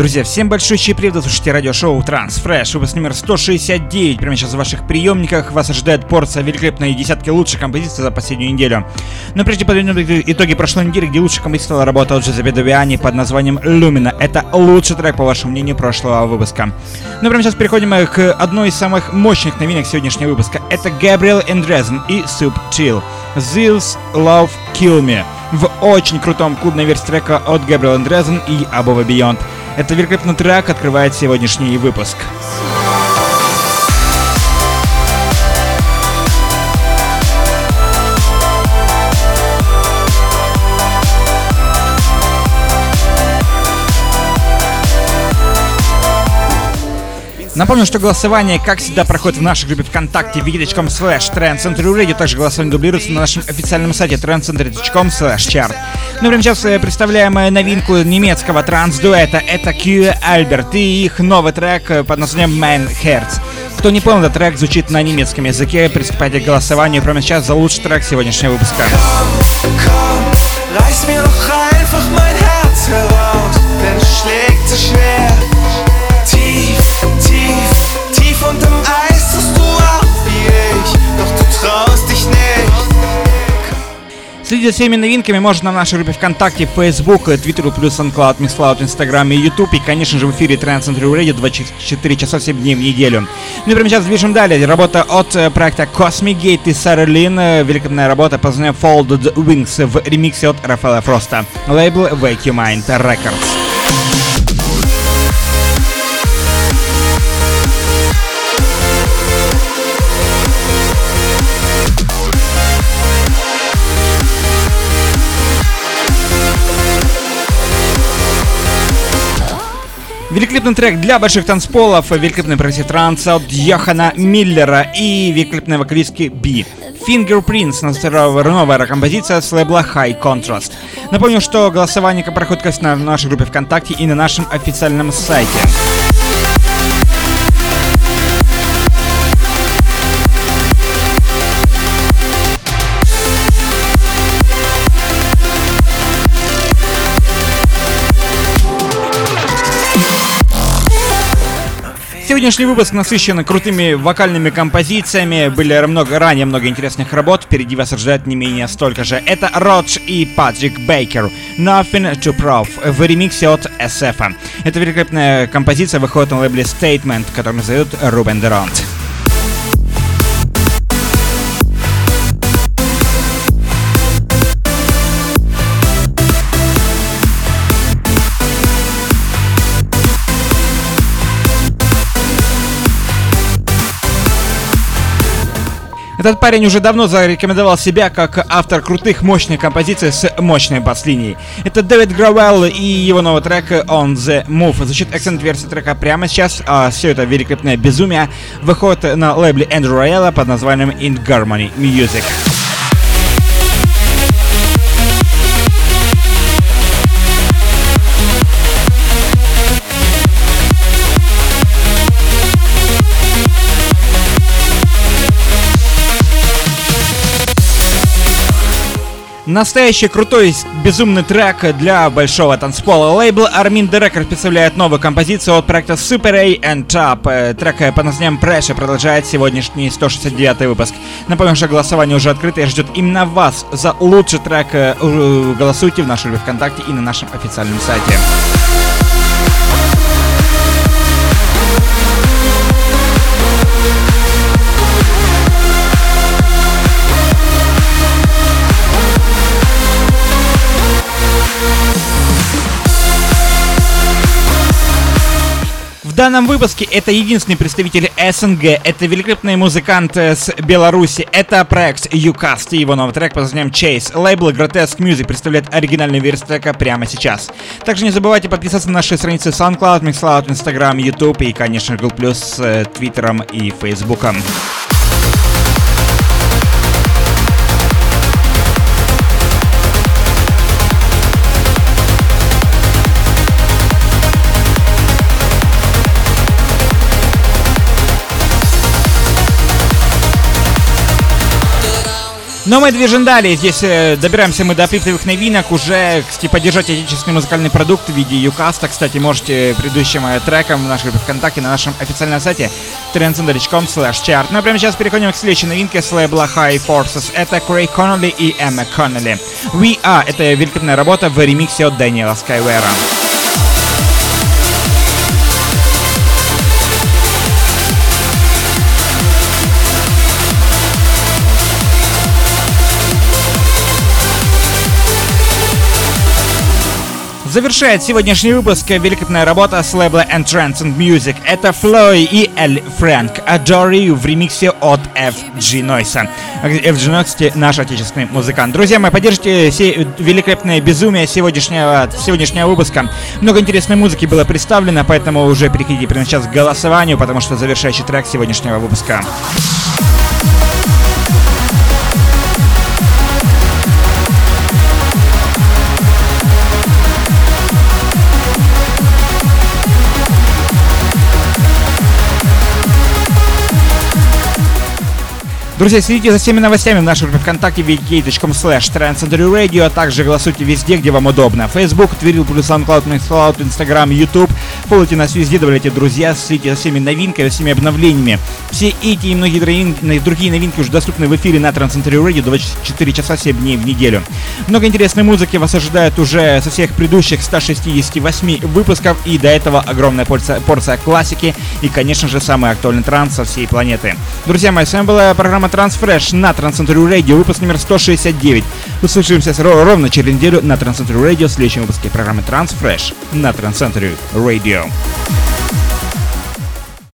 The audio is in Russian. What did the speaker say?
Друзья, всем большущий привет, вы слушаете радиошоу Transfresh, выпуск номер 169. Прямо сейчас в ваших приемниках вас ожидает порция великолепной десятки лучших композиций за последнюю неделю. Но прежде подведем итоги прошлой недели, где лучшей композицией работал Джозепе Довиани под названием Lumina. Это лучший трек, по вашему мнению, прошлого выпуска. Ну прямо сейчас переходим к одной из самых мощных новинок сегодняшнего выпуска. Это Gabriel Andrezen и Chill. Zills Love Kill Me в очень крутом клубной версии трека от Gabriel Andrezen и Above Beyond. Это великолепный трек открывает сегодняшний выпуск. Напомню, что голосование, как всегда, проходит в нашей группе ВКонтакте wiki.com slash trendcenterradio. Также голосование дублируется на нашем официальном сайте trendcenter.com slash chart. Ну, прямо сейчас э, представляем э, новинку немецкого транс-дуэта. Это Q Albert и их новый трек э, под названием Man Herz. Кто не понял, этот трек звучит на немецком языке. Приступайте к голосованию прямо сейчас за лучший трек сегодняшнего выпуска. Komm, komm, Следить за всеми новинками можно на нашей группе ВКонтакте, Facebook, Twitter, плюс SoundCloud, MixCloud, Instagram и YouTube. И, конечно же, в эфире Trans Century Radio 24 часа 7 дней в неделю. Ну и прямо сейчас движем далее. Работа от э, проекта Cosmic Gate и Сара Лин. Великолепная работа под названием Folded Wings в ремиксе от Рафаэла Фроста. Лейбл Wake Your Mind Records. Великолепный трек для больших танцполов, великолепный progressive trance от Йохана Миллера и великолепной вокалистки Би. Fingerprints, новая композиция с лейбла High Contrast. Напомню, что голосование проходит на нашей группе ВКонтакте и на нашем официальном сайте. Сегодняшний выпуск насыщен крутыми вокальными композициями. Были много, ранее много интересных работ. Впереди вас ожидает не менее столько же. Это Родж и Патрик Бейкер. Nothing to Prove в ремиксе от SF. Эта великолепная композиция выходит на лейбле Statement, который назовут Рубен Деронт. Этот парень уже давно зарекомендовал себя как автор крутых, мощных композиций с мощной бас-линией. Это Дэвид Грауэлл и его новый трек On The Move. Звучит акцент версии трека прямо сейчас, а все это великолепное безумие выходит на лейбле Эндрю Рояла под названием In Harmony Music. Настоящий крутой, безумный трек для большого танцпола. Лейбл Armin The Record представляет новую композицию от проекта Super A and Top. Э, трек под названием Pressure продолжает сегодняшний 169 выпуск. Напомню, что голосование уже открыто и ждет именно вас за лучший трек. Э, голосуйте в нашей ВКонтакте и на нашем официальном сайте. Данном выпуске это единственный представитель СНГ, это великолепный музыкант э, с Беларуси, это проект Ucast и его новый трек под названием Chase. Лейбл Grotesque Music представляет оригинальную версию трека прямо сейчас. Также не забывайте подписаться на наши страницы SoundCloud, MixCloud, Instagram, YouTube и, конечно, Google+, с э, Твиттером и Фейсбуком. Но мы движем далее. Здесь э, добираемся мы до фриптовых новинок. Уже, кстати, поддержать отечественный музыкальный продукт в виде юкаста. Кстати, можете предыдущим э, треком в нашей группе ВКонтакте на нашем официальном сайте transcender.com slash chart. Ну а прямо сейчас переходим к следующей новинке с лейбла High Forces. Это Крей Коннелли и Эмма Коннелли. We Are — это великолепная работа в ремиксе от Дэниела Скайвера. Завершает сегодняшний выпуск великолепная работа с лейбла Entrance and Music. Это Флой и Эль Фрэнк Adore You в ремиксе от FG Noise. FG Noise наш отечественный музыкант. Друзья мои, поддержите все великолепное безумие сегодняшнего, сегодняшнего выпуска. Много интересной музыки было представлено, поэтому уже переходите прямо сейчас к голосованию, потому что завершающий трек сегодняшнего выпуска. Друзья, следите за всеми новостями в нашей группе ВКонтакте vk.com slash а также голосуйте везде, где вам удобно. Facebook, Twitter, плюс SoundCloud, MixCloud, Instagram, YouTube. Фоллowите нас везде, добавляйте друзья, следите за всеми новинками, за всеми обновлениями. Все эти и многие другие новинки уже доступны в эфире на Transcentury Radio 24 часа 7 дней в неделю. Много интересной музыки вас ожидает уже со всех предыдущих 168 выпусков и до этого огромная порция, порция классики и, конечно же, самый актуальный транс со всей планеты. Друзья мои, с вами была программа Transfresh на Transcentury Radio, выпуск номер 169. Услышимся ровно через неделю на Transcentury Radio в следующем выпуске программы Transfresh на Transcentury Radio.